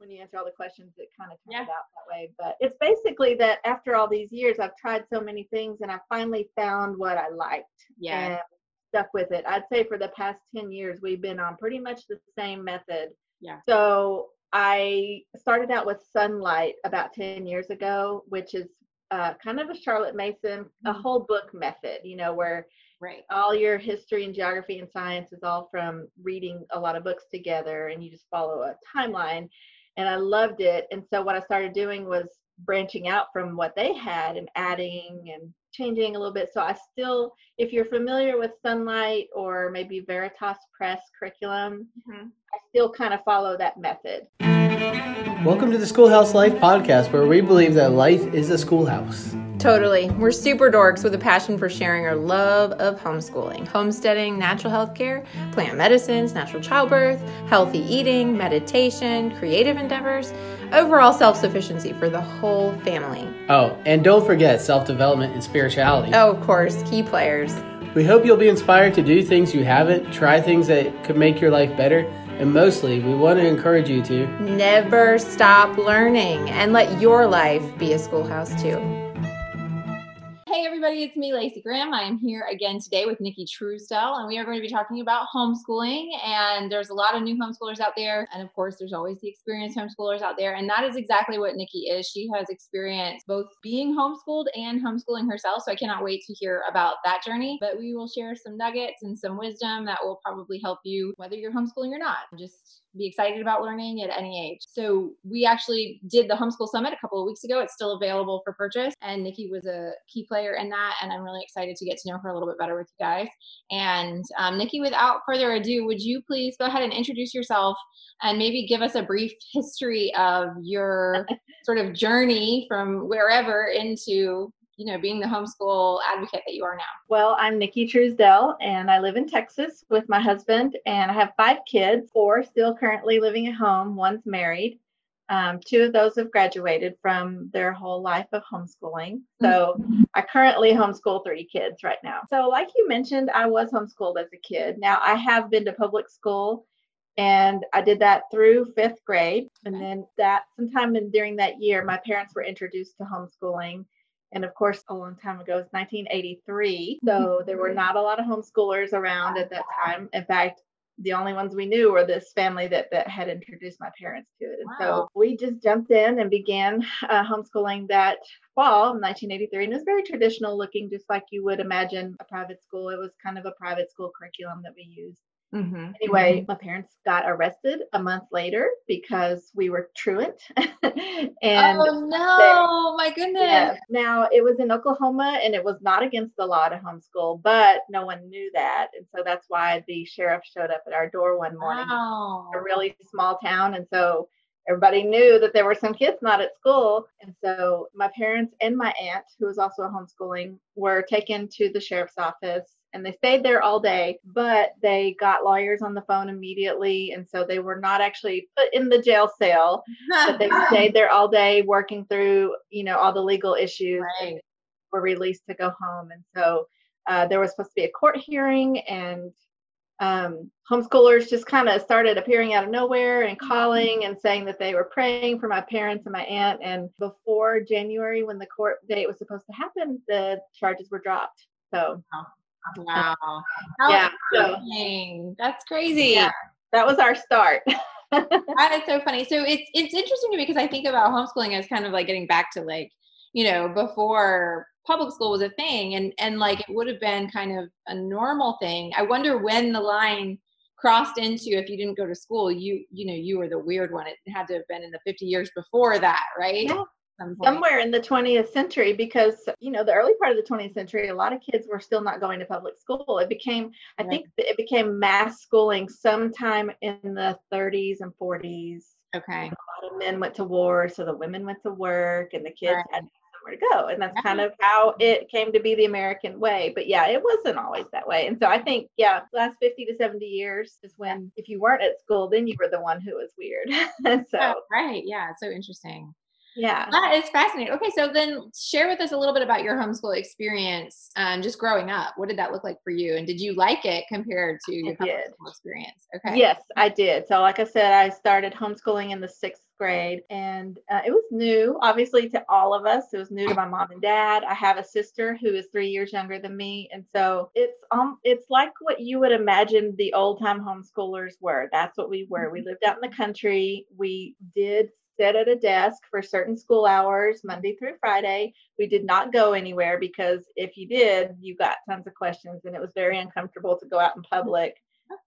when you answer all the questions, it kind of turns yeah. out that way. But it's basically that after all these years, I've tried so many things and I finally found what I liked. Yeah. And stuck with it. I'd say for the past 10 years, we've been on pretty much the same method. Yeah. So I started out with sunlight about 10 years ago, which is uh, kind of a Charlotte Mason, a mm-hmm. whole book method, you know, where right. all your history and geography and science is all from reading a lot of books together and you just follow a timeline and I loved it. And so what I started doing was branching out from what they had and adding and changing a little bit. So I still, if you're familiar with Sunlight or maybe Veritas Press curriculum, mm-hmm. I still kind of follow that method. Welcome to the Schoolhouse Life podcast, where we believe that life is a schoolhouse. Totally. We're super dorks with a passion for sharing our love of homeschooling, homesteading, natural health care, plant medicines, natural childbirth, healthy eating, meditation, creative endeavors, overall self sufficiency for the whole family. Oh, and don't forget self development and spirituality. Oh, of course, key players. We hope you'll be inspired to do things you haven't, try things that could make your life better and mostly, we want to encourage you to never stop learning and let your life be a schoolhouse too. Hey everybody, it's me, Lacey Graham. I am here again today with Nicki Truesdell, and we are going to be talking about homeschooling. And there's a lot of new homeschoolers out there, and of course, there's always the experienced homeschoolers out there. And that is exactly what Nicki is. She has experienced both being homeschooled and homeschooling herself. So I cannot wait to hear about that journey. But we will share some nuggets and some wisdom that will probably help you whether you're homeschooling or not. Just be excited about learning at any age. So we actually did the homeschool summit a couple of weeks ago. It's still available for purchase. And Nicki was a key player in that. And I'm really excited to get to know her a little bit better with you guys. And um, Nicki, without further ado, would you please go ahead and introduce yourself and maybe give us a brief history of your sort of journey from wherever into you know, being the homeschool advocate that you are now? Well, I'm Nicki Truesdell and I live in Texas with my husband and I have five kids, four still currently living at home, one's married. Um, two of those have graduated from their whole life of homeschooling. So mm-hmm. I currently homeschool three kids right now. So, like you mentioned, I was homeschooled as a kid. Now, I have been to public school and I did that through fifth grade. And then that sometime in, during that year, my parents were introduced to homeschooling and of course, a long time ago, it's 1983. So there were not a lot of homeschoolers around at that time. In fact, the only ones we knew were this family that, that had introduced my parents to it. And wow. so we just jumped in and began uh, homeschooling that fall in 1983. And it was very traditional looking, just like you would imagine a private school. It was kind of a private school curriculum that we used. Mm-hmm. Anyway, mm-hmm. my parents got arrested a month later because we were truant. and oh no, they, my goodness. Yeah, now it was in Oklahoma and it was not against the law to homeschool, but no one knew that. And so that's why the sheriff showed up at our door one morning. Wow. A really small town. And so everybody knew that there were some kids not at school. And so my parents and my aunt, who was also homeschooling, were taken to the sheriff's office and they stayed there all day, but they got lawyers on the phone immediately. And so they were not actually put in the jail cell, but they stayed there all day working through, you know, all the legal issues right. were released to go home. And so uh, there was supposed to be a court hearing and um, homeschoolers just kind of started appearing out of nowhere and calling and saying that they were praying for my parents and my aunt. And before January, when the court date was supposed to happen, the charges were dropped. So Wow. How yeah. So, That's crazy. Yeah, that was our start. that is so funny. So it's it's interesting to me because I think about homeschooling as kind of like getting back to like, you know, before public school was a thing and and like it would have been kind of a normal thing. I wonder when the line crossed into if you didn't go to school, you you know, you were the weird one. It had to have been in the 50 years before that, right? Yeah somewhere in the 20th century because you know the early part of the 20th century a lot of kids were still not going to public school. It became i think it became mass schooling sometime in the 30s and 40s okay. A lot of men went to war so the women went to work and the kids right. had somewhere to go and that's kind of how it came to be the american way but yeah it wasn't always that way and so i think yeah last 50 to 70 years is when if you weren't at school then you were the one who was weird. So oh, right yeah so interesting Yeah. That is fascinating. Okay, so then share with us a little bit about your homeschool experience, um, just growing up. What did that look like for you, and did you like it compared to your homeschool experience? Okay. Yes, I did. So, like I said, I started homeschooling in the sixth grade, and uh, it was new, obviously, to all of us. It was new to my mom and dad. I have a sister who is three years younger than me, and so it's um, it's like what you would imagine the old time homeschoolers were. That's what we were. We mm-hmm. lived out in the country. We did sit at a desk for certain school hours, Monday through Friday. We did not go anywhere because if you did, you got tons of questions and it was very uncomfortable to go out in public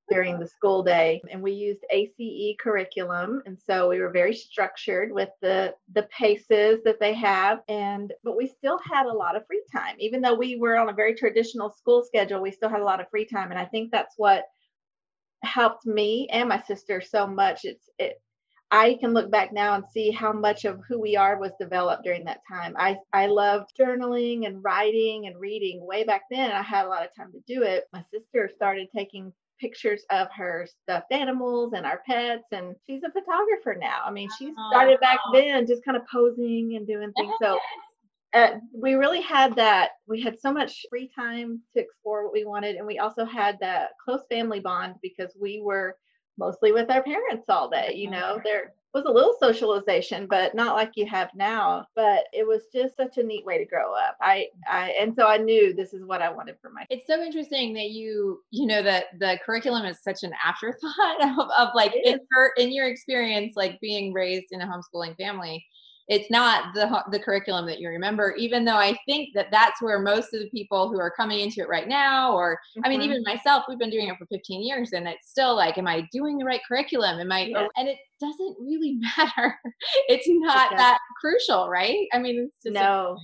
during the school day. And we used ACE curriculum. And so we were very structured with the the paces that they have. And but we still had a lot of free time. Even though we were on a very traditional school schedule we still had a lot of free time. And I think that's what helped me and my sister so much. It's it I can look back now and see how much of who we are was developed during that time. I, I loved journaling and writing and reading way back then. I had a lot of time to do it. My sister started taking pictures of her stuffed animals and our pets, and she's a photographer now. I mean, she started back then just kind of posing and doing things. So uh, we really had that. We had so much free time to explore what we wanted, and we also had that close family bond because we were mostly with our parents all day. You uh-huh. know, there was a little socialization, but not like you have now. But it was just such a neat way to grow up. I, I, and so I knew this is what I wanted for my. It's so interesting that you, you know, that the curriculum is such an afterthought of, of like in your in your experience, like being raised in a homeschooling family it's not the the curriculum that you remember even though i think that that's where most of the people who are coming into it right now or mm-hmm. i mean mm-hmm. even myself we've been doing it for 15 years and it's still like am i doing the right curriculum am i yeah. and it doesn't really matter it's not okay. that crucial right i mean no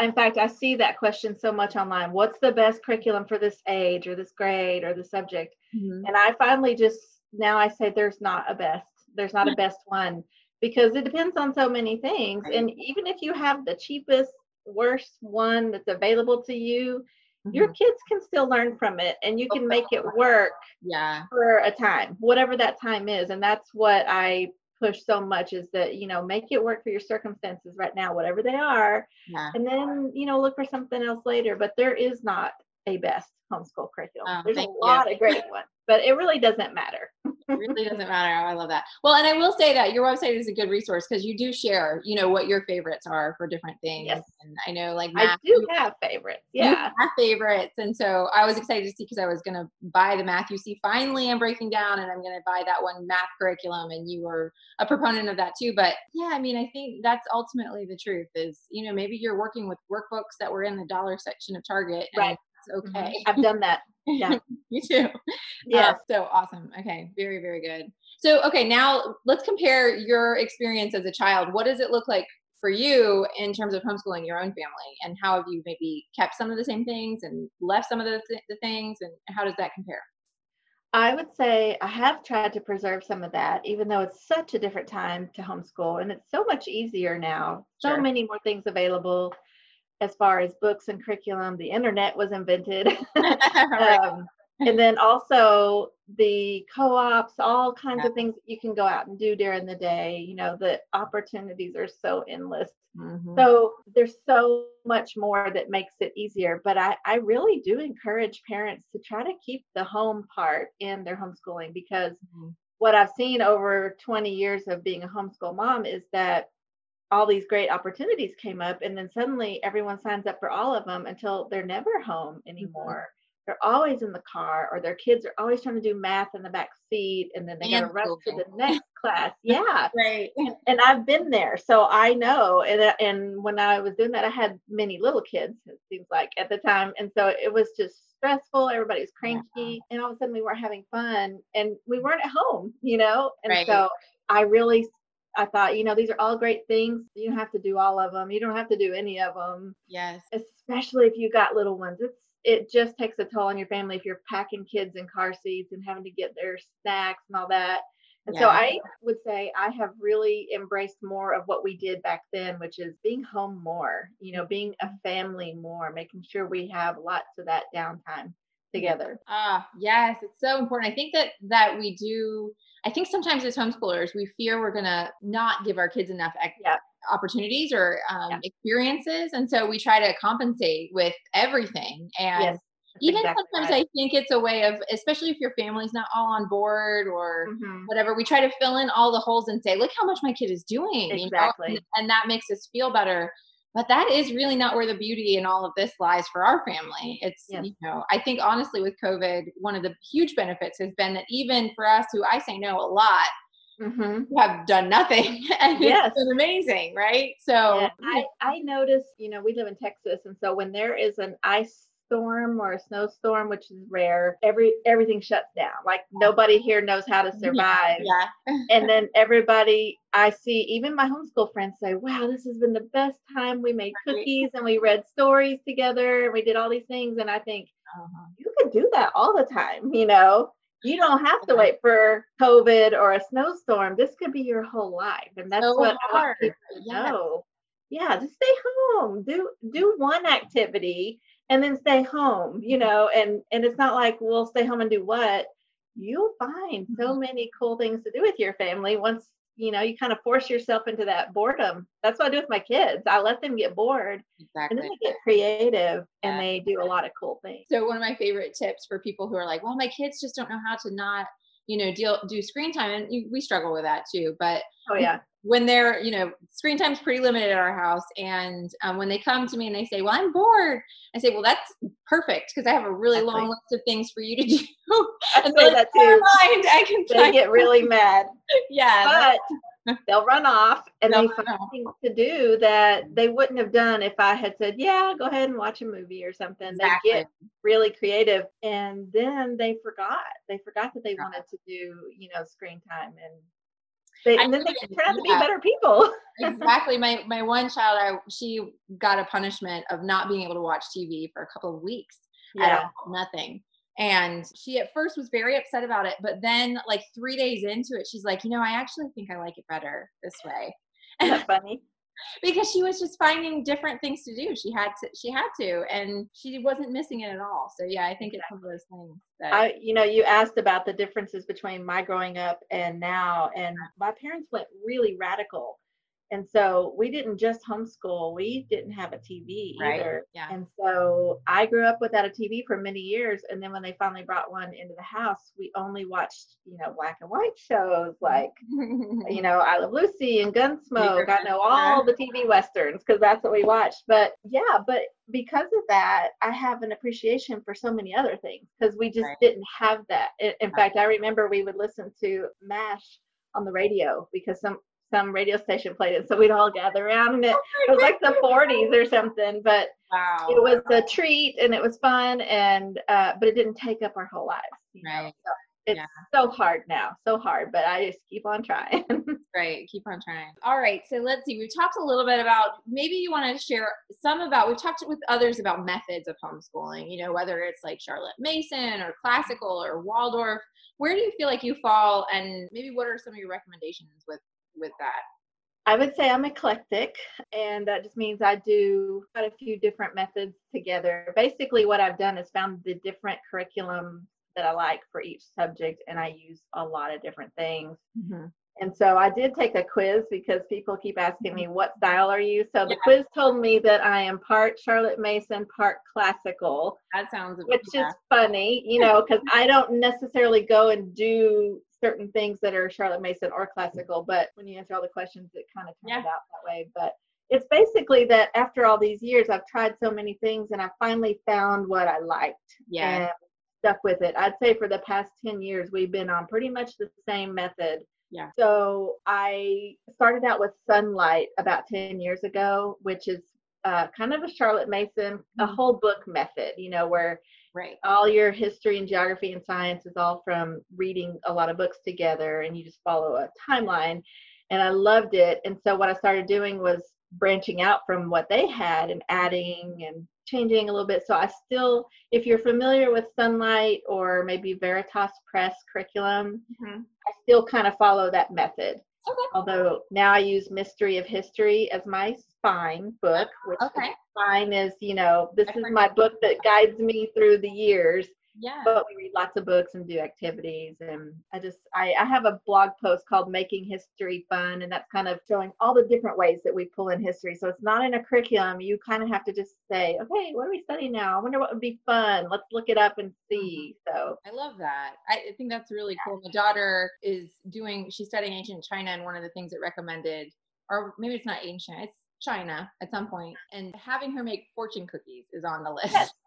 in fact i see that question so much online what's the best curriculum for this age or this grade or the subject mm-hmm. and i finally just now i say there's not a best there's not a best one because it depends on so many things. Right. And even if you have the cheapest, worst one that's available to you, mm-hmm. your kids can still learn from it and you can make it work yeah for a time whatever that time is and that's what i push so much is that you know make it work for your circumstances right now whatever they are yeah. and then you know look for something else later but there is not a best homeschool curriculum oh, there's a lot you. of great ones but it really doesn't matter it really doesn't matter. Oh, I love that. Well, and I will say that your website is a good resource because you do share, you know, what your favorites are for different things. Yes. And I know, like, Matthew, I do have favorites. Yeah, have favorites, and so I was excited to see because I was going to buy the Math-U-See. Finally, I'm breaking down, and I'm going to buy that one math curriculum, and you were a proponent of that too. But yeah, I mean, I think that's ultimately the truth. Is you know maybe you're working with workbooks that were in the dollar section of Target, right? Mm-hmm. okay. I've done that. Yeah. Me too. Yeah. Uh, so awesome. Okay. Very, very good. So, okay, now let's compare your experience as a child. What does it look like for you in terms of homeschooling your own family? And how have you maybe kept some of the same things and left some of the, th- the things? And how does that compare? I would say I have tried to preserve some of that, even though it's such a different time to homeschool and it's so much easier now. So many more things available as far as books and curriculum. The internet was invented. um, and then also the co-ops, all kinds yeah. of things you can go out and do during the day. You know, the opportunities are so endless. Mm-hmm. So there's so much more that makes it easier. But I, I really do encourage parents to try to keep the home part in their homeschooling because mm-hmm. what I've seen over 20 years of being a homeschool mom is that all these great opportunities came up and then suddenly everyone signs up for all of them until they're never home mm-hmm. anymore mm-hmm. they're always in the car or their kids are always trying to do math in the back seat and then they got to rush to the next class yeah right and, and, i've been there so i know and, uh, and when i was doing that i had many little kids it seems like at the time and so it was just stressful everybody's cranky yeah. and all of a sudden we weren't having fun and we weren't at home you know and right. so I really I thought, you know, these are all great things. You don't have to do all of them. You don't have to do any of them. Yes. Especially if you got little ones. It's it just takes a toll on your family if you're packing kids in car seats and having to get their snacks and all that. And yeah. so I would say I have really embraced more of what we did back then, which is being home more, you know, being a family more, making sure we have lots of that downtime together. Ah, yes, it's so important. I think that that we do I think sometimes as homeschoolers, we fear we're going to not give our kids enough ex- opportunities or um, yeah. experiences, and so we try to compensate with everything. And yes, even exactly sometimes right. I think it's a way of, especially if your family's not all on board or mm-hmm. whatever, we try to fill in all the holes and say, "Look how much my kid is doing," exactly, you know? and, and that makes us feel better but that is really not where the beauty in all of this lies for our family it's yes. you know i think honestly with covid one of the huge benefits has been that even for us who i say no a lot mm-hmm. have done nothing and yes. it's been amazing right so yeah. I, I notice you know we live in texas and so when there is an ice storm or a snowstorm, which is rare, every everything shuts down. Like nobody here knows how to survive. Yeah. yeah. and then everybody I see, even my homeschool friends say, Wow, this has been the best time. We made cookies and we read stories together and we did all these things. And I think uh-huh. you can do that all the time, you know. You don't have to wait for COVID or a snowstorm. This could be your whole life. And that's so what hard. I want people to know. Yeah, just stay home. Do do one activity and then stay home you know and and it's not like we'll stay home and do what you'll find so mm-hmm. many cool things to do with your family once you know you kind of force yourself into that boredom that's what i do with my kids i let them get bored exactly. and then they get creative yeah. and they do a lot of cool things so one of my favorite tips for people who are like well my kids just don't know how to not you know deal do screen time and you, we struggle with that too but oh yeah. when they're you know screen time's pretty limited at our house and um, when they come to me and they say well i'm bored i say well that's perfect because i have a really long list of things for you to do. And say that too. mind, i can they get really mad. Yeah but they'll run off and they'll they find off. things to do that they wouldn't have done if i had said yeah go ahead and watch a movie or something exactly. they get really creative and then they forgot they forgot that they wanted to do you know screen time and they, and then they turn out to be better people. exactly. My my one child, I, she got a punishment of not being able to watch TV for a couple of weeks. Yeah. nothing. And she at first was very upset about it, but then like three days into it, she's like, you know, I actually think I like it better this way. Isn't that funny? because she was just finding different things to do. She had to, she had to, and she wasn't missing it at all. So yeah, I think it's one of those things. That, I, you know, you asked about the differences between my growing up and now, and my parents went really radical and so we didn't just homeschool, we didn't have a TV right. either. Yeah. And so I grew up without a TV for many years. And then when they finally brought one into the house, we only watched, you know, black and white shows like, you know, I Love Lucy and Gunsmoke. I know all the TV westerns because that's what we watched. But yeah, but because of that, I have an appreciation for so many other things because we just right. didn't have that. In, in fact, I remember we would listen to MASH on the radio because some some radio station played it, so we'd all gather around, and it, it was like the 40s or something. But wow. it was a treat, and it was fun, and uh, but it didn't take up our whole lives. Right. So it's yeah. so hard now, so hard, but I just keep on trying. right, keep on trying. All right, so let's see. We've talked a little bit about maybe you want to share some about. We've talked with others about methods of homeschooling. You know, whether it's like Charlotte Mason or classical or Waldorf. Where do you feel like you fall, and maybe what are some of your recommendations with with that? I would say I'm eclectic, and that just means I do quite a few different methods together. Basically, what I've done is found the different curriculum that I like for each subject, and I use a lot of different things. Mm-hmm. And so I did take a quiz because people keep asking me, what style are you? So the yeah. quiz told me that I am part Charlotte Mason, part classical. That sounds Which yeah. is funny, you know, because I don't necessarily go and do certain things that are Charlotte Mason or classical, but when you answer all the questions, it kind of turns yeah. out that way. But it's basically that after all these years, I've tried so many things and I finally found what I liked. Yeah. And stuck with it. I'd say for the past 10 years, we've been on pretty much the same method. Yeah. So I started out with sunlight about 10 years ago, which is uh, kind of a Charlotte Mason, a mm-hmm. whole book method, you know, where Right. All your history and geography and science is all from reading a lot of books together and you just follow a timeline. And I loved it. And so what I started doing was branching out from what they had and adding and changing a little bit. So I still, if you're familiar with Sunlight or maybe Veritas Press curriculum, mm-hmm. I still kind of follow that method. Okay. Although now I use Mystery of History as my spine book, which okay. Spine is, you know, this is my book that guides me through the years. Yeah. But we read lots of books and do activities. And I just, I, I have a blog post called Making History Fun. And that's kind of showing all the different ways that we pull in history. So it's not in a curriculum. You kind of have to just say, okay, what are we studying now? I wonder what would be fun. Let's look it up and see. Mm-hmm. So I love that. I think that's really cool. My daughter is doing, she's studying ancient China. And one of the things it recommended, or maybe it's not ancient, it's China at some point, and having her make fortune cookies is on the list. Yes.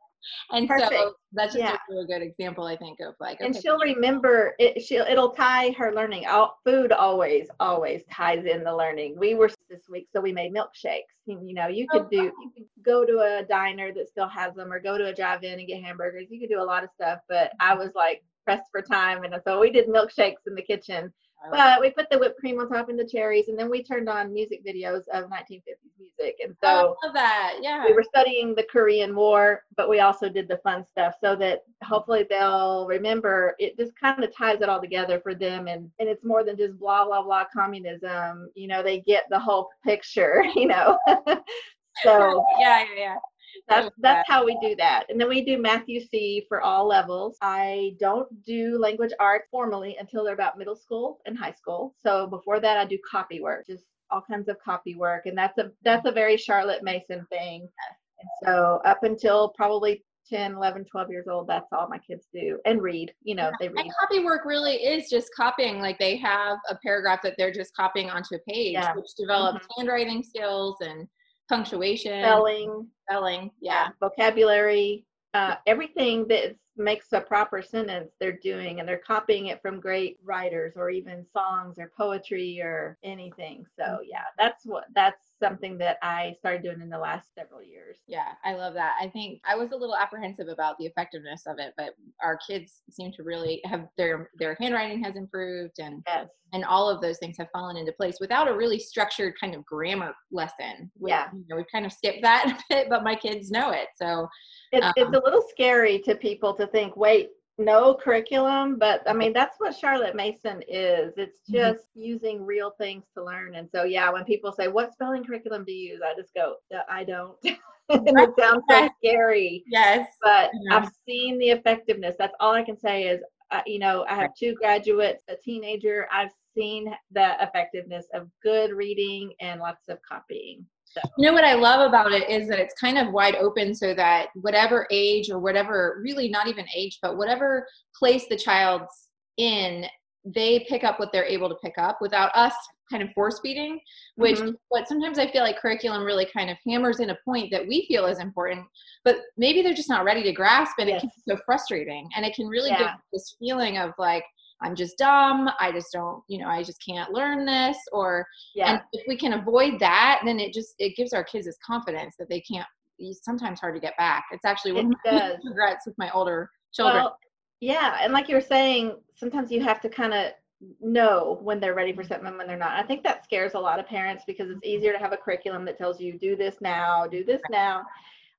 And Perfect. so that's just Yeah. a really good example, I think, of like, and she'll remember it she'll it'll tie her learning out food always always ties in the learning we were this week so we made milkshakes you, you know you Oh, could do you could go to a diner that still has them or go to a drive-in and get hamburgers you could do a lot of stuff but i mm-hmm. was like pressed for time and so we did milkshakes in the kitchen but we put the whipped cream on top and the cherries and then we turned on music videos of 1950s music and so oh, I love that. Yeah. we were studying the Korean War, but we also did the fun stuff so that hopefully they'll remember it just kind of ties it all together for them and and it's more than just blah blah blah communism. You know, they get the whole picture, you know. so yeah, yeah, yeah. That's oh, that's how we do that. And then we do Math-U-See for all levels. I don't do language arts formally until they're about middle school and high school. So before that I do copy work, just all kinds of copy work. And that's a that's a very Charlotte Mason thing. And so up until probably 10, 11, 12 years old, that's all my kids do. And read, you know, they read. And copy work really is just copying. Like they have a paragraph that they're just copying onto a page, Yeah. which develops mm-hmm. handwriting skills and punctuation, Spelling, spelling. Yeah. vocabulary, uh, everything that is- makes a proper sentence they're doing and they're copying it from great writers or even songs or poetry or anything so yeah that's what that's something that i started doing in the last several years Yeah, I love that. I think I was a little apprehensive about the effectiveness of it, but our kids seem to really have their their handwriting has improved and yes and all of those things have fallen into place without a really structured kind of grammar lesson. We- Yeah. you know, we've kind of skipped that a bit, but my kids know it. So it's, it's Um, a little scary to people to think wait no curriculum? But i mean that's what charlotte mason is. It's Mhm. just using real things to learn. And so yeah when people say what spelling curriculum do you use? I just go "Uh, i don't. And it sounds so scary. Yes, but Yeah. i've seen the effectiveness. That's all i can say is uh, you know i have two graduates a teenager. I've seen the effectiveness of good reading and lots of copying You know what I love about it is that it's kind of wide open so that whatever age or whatever, really not even age, but whatever place the child's in, they pick up what they're able to pick up without us kind of force feeding, which Mhm. what sometimes I feel like curriculum really kind of hammers in a point that we feel is important, but maybe they're just not ready to grasp and it can be so frustrating. And it can really give this feeling of like, I'm just dumb. I just don't, you know, I just can't learn this or yeah and if we can avoid that then it just it gives our kids this confidence that they can't it's sometimes hard to get back it's actually one It of my does. regrets with my older children Well, yeah, and like you were saying, sometimes you have to kind of know when they're ready for something and when they're not. I think that scares a lot of parents because it's easier to have a curriculum that tells you do this now, do this now.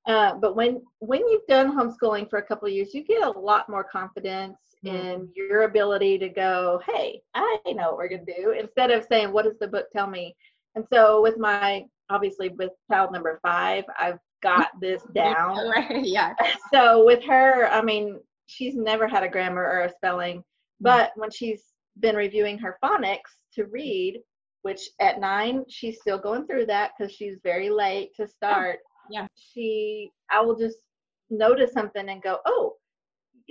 Uh, but when when you've done homeschooling for a couple of years, you get a lot more confidence. Mm-hmm. in your ability to go, "Hey, I know what we're gonna do," instead of saying, "What does the book tell me?" And so, with my obviously with child number five, I've got this down right yeah so with her, I mean, she's never had a grammar or a spelling, mm-hmm. but when she's been reviewing her phonics to read, which at nine, she's still going through that because she's very late to start. Yeah. She, I will just notice something and go, oh,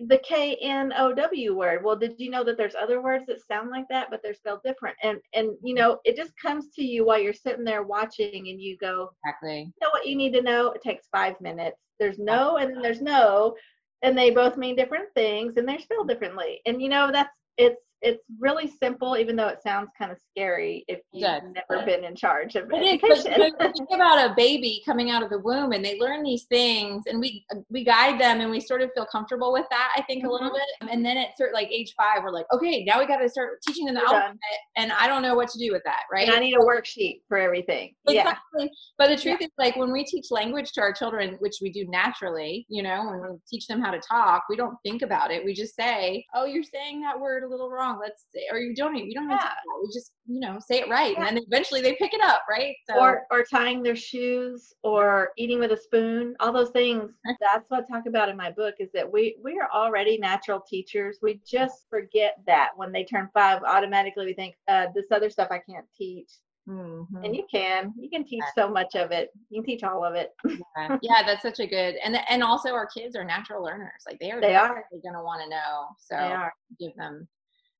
the K N O W word. Well, did you know that there's other words that sound like that, but they're spelled different? And and you know, it just comes to you while you're sitting there watching, and you go, exactly you know what you need to know? It takes five minutes. There's no and then there's no, and they both mean different things and they're spelled differently. And you know that's it's it's really simple, even though it sounds kind of scary if you've Yes. never been in charge of It is, but education. but think about a baby coming out of the womb and they learn these things and we we guide them and we sort of feel comfortable with that I think a little Mhm. bit and then at certain like age five we're like okay now we got to start teaching them the alphabet and I don't know what to do with that right And I need a worksheet for everything. Yeah. But the truth is, like, when we teach language to our children, which we do naturally, you know, when we teach them how to talk, we don't think about it. We just say, oh, you're saying that word a little wrong. Wrong. Let's say, or you don't you don't have yeah. to we just, you know, say it right. Yeah. And then eventually they pick it up, right? So. Or, or tying their shoes or eating with a spoon, all those things. That's what I talk about in my book is that we, we are already natural teachers. We just forget that when they turn five, automatically we think, uh, this other stuff I can't teach. Mm-hmm. And you can, you can teach so much of it. You can teach all of it. yeah. yeah, that's such a good, and and also our kids are natural learners. Like they are. They're gonna want to know. So give them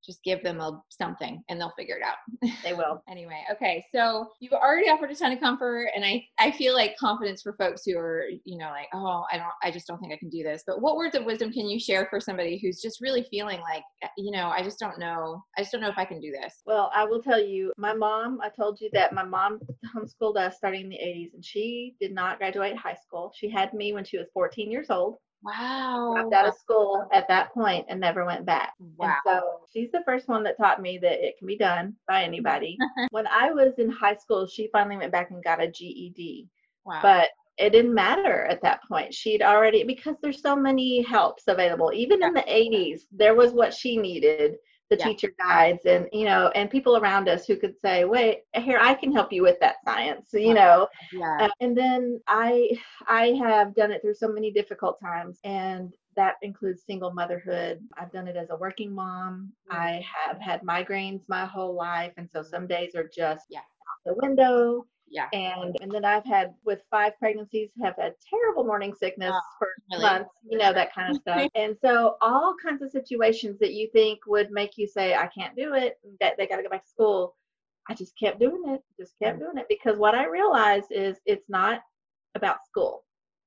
just give them a something and they'll figure it out. They will. anyway, okay. So you've already offered a ton of comfort and I I feel like confidence for folks who are, you know, like, oh, I don't I just don't think I can do this. But what words of wisdom can you share for somebody who's just really feeling like, you know, I just don't know. I just don't know if I can do this. Well, I will tell you, my mom, I told you that my mom homeschooled us starting in the 80s and she did not graduate high school. She had me when she was 14 years old. Wow. Dropped out of school at that point and never went back. Wow. And so she's the first one that taught me that it can be done by anybody. when I was in high school, she finally went back and got a GED. Wow. But it didn't matter at that point. She'd already, because there's so many helps available. Even in the 80s, there was what she needed the yeah. teacher guides and you know and people around us who could say wait here i can help you with that science you know yeah. Uh, and then i i have done it through so many difficult times and that includes single motherhood i've done it as a working mom mm-hmm. i have had migraines my whole life and so some days are just yeah. out the window yeah. And and then I've had with five pregnancies have had terrible morning sickness oh, for really? months, you know, that kind of stuff. and so all kinds of situations that you think would make you say, I can't do it, that they gotta go back to school. I just kept doing it, just kept doing it because what I realized is it's not about school.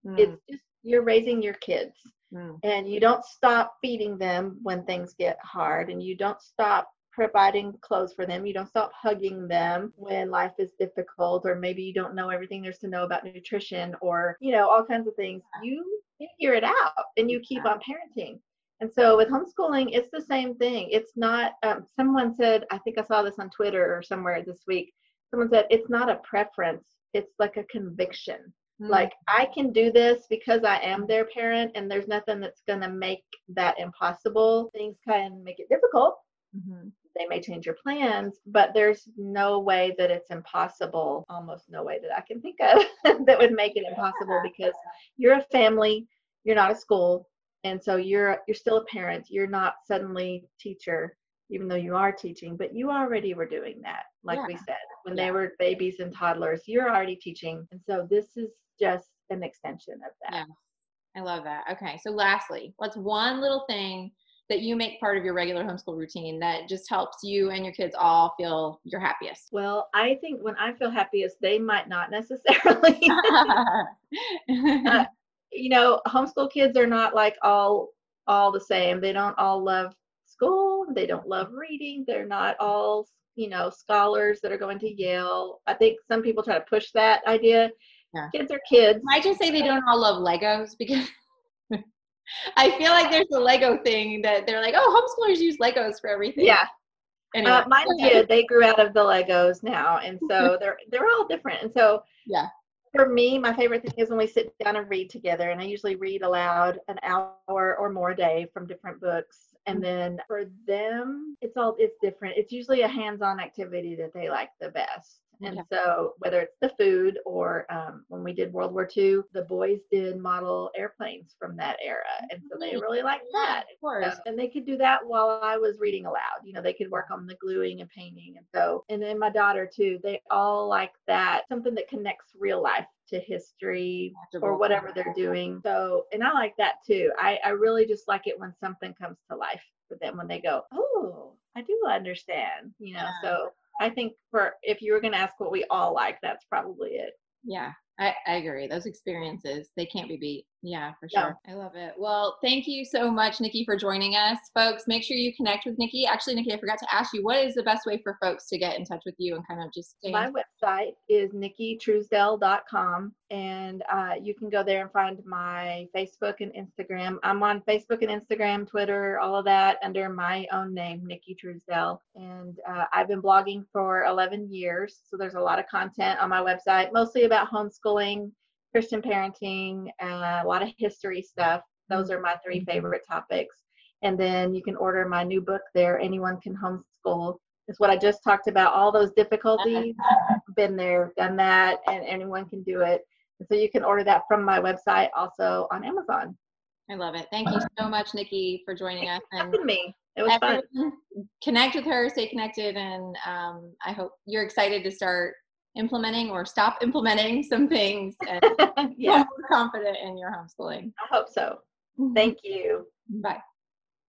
Mm. It's just you're raising your kids. Mm. And you don't stop feeding them when things get hard, and you don't stop providing clothes for them. You don't stop hugging them when life is difficult, or maybe you don't know everything there's to know about nutrition, or, you know, all kinds of things. You figure it out and you keep on parenting. And so with homeschooling, it's the same thing. It's not, um, someone said, I think I saw this on Twitter or somewhere this week. Someone said, it's not a preference, it's like a conviction. Mm-hmm. Like, I can do this because I am their parent, and there's nothing that's going to make that impossible. Things can make it difficult. Mm-hmm they may change your plans, but there's no way that it's impossible, almost no way that I can think of that would make it impossible because you're a family, you're not a school, and so you're you're still a parent. You're not suddenly teacher, even though you are teaching, but you already were doing that, like yeah. we said, when yeah. they were babies and toddlers. You're already teaching, and so this is just an extension of that. Yeah. I love that. Okay, so lastly, what's one little thing that you make part of your regular homeschool routine that just helps you and your kids all feel your happiest? Well, I think when I feel happiest, they might not necessarily. uh, you know, homeschool kids are not like all all the same. They don't all love school. They don't love reading. They're not all you know scholars that are going to Yale. I think some people try to push that idea. Yeah. Kids are kids. I just say they don't all love Legos because I feel like there's a Lego thing that they're like, oh, homeschoolers use Legos for everything. Yeah. Anyway, uh, mine did. They grew out of the Legos now, and so they're they're all different. And so yeah, for me, my favorite thing is when we sit down and read together. And I usually read aloud an hour or more a day from different books. And mm-hmm. then for them, it's all it's different. It's usually a hands-on activity that they like the best. And yeah. so, whether it's the food or um, when we did World War II, the boys did model airplanes from that era. And so they really liked that. Of course. So, and they could do that while I was reading aloud. You know, they could work on the gluing and painting. And so, and then my daughter too, they all like that, something that connects real life to history or whatever they're doing. So, and I like that too. I, I really just like it when something comes to life for them when they go, oh, I do understand, you know. Yeah. So I think for if you were going to ask what we all like, that's probably it. Yeah, I, I agree. Those experiences, they can't be beat. Yeah, for sure. Yeah. I love it. Well, thank you so much, Nicki, for joining us. Folks, make sure you connect with Nicki. Actually, Nicki, I forgot to ask you, what is the best way for folks to get in touch with you and kind of just stay My website is nickitruesdell.com, and uh, you can go there and find my Facebook and Instagram. I'm on Facebook and Instagram, Twitter, all of that under my own name, Nicki Truesdell. And uh, I've been blogging for 11 years, so there's a lot of content on my website, mostly about homeschooling Christian parenting, uh, a lot of history stuff. Those are my three mm-hmm. favorite topics. And then you can order my new book there. Anyone can homeschool. It's what I just talked about. All those difficulties, been there, done that, and anyone can do it. And so you can order that from my website, also on Amazon. I love it. Thank you so much, Nicki, for joining us. And me. It was fun. Connect with her, stay connected, and um, I hope you're excited to start implementing or stop implementing some things and yeah. more confident in your homeschooling. I hope so. Mm-hmm. Thank you. Bye.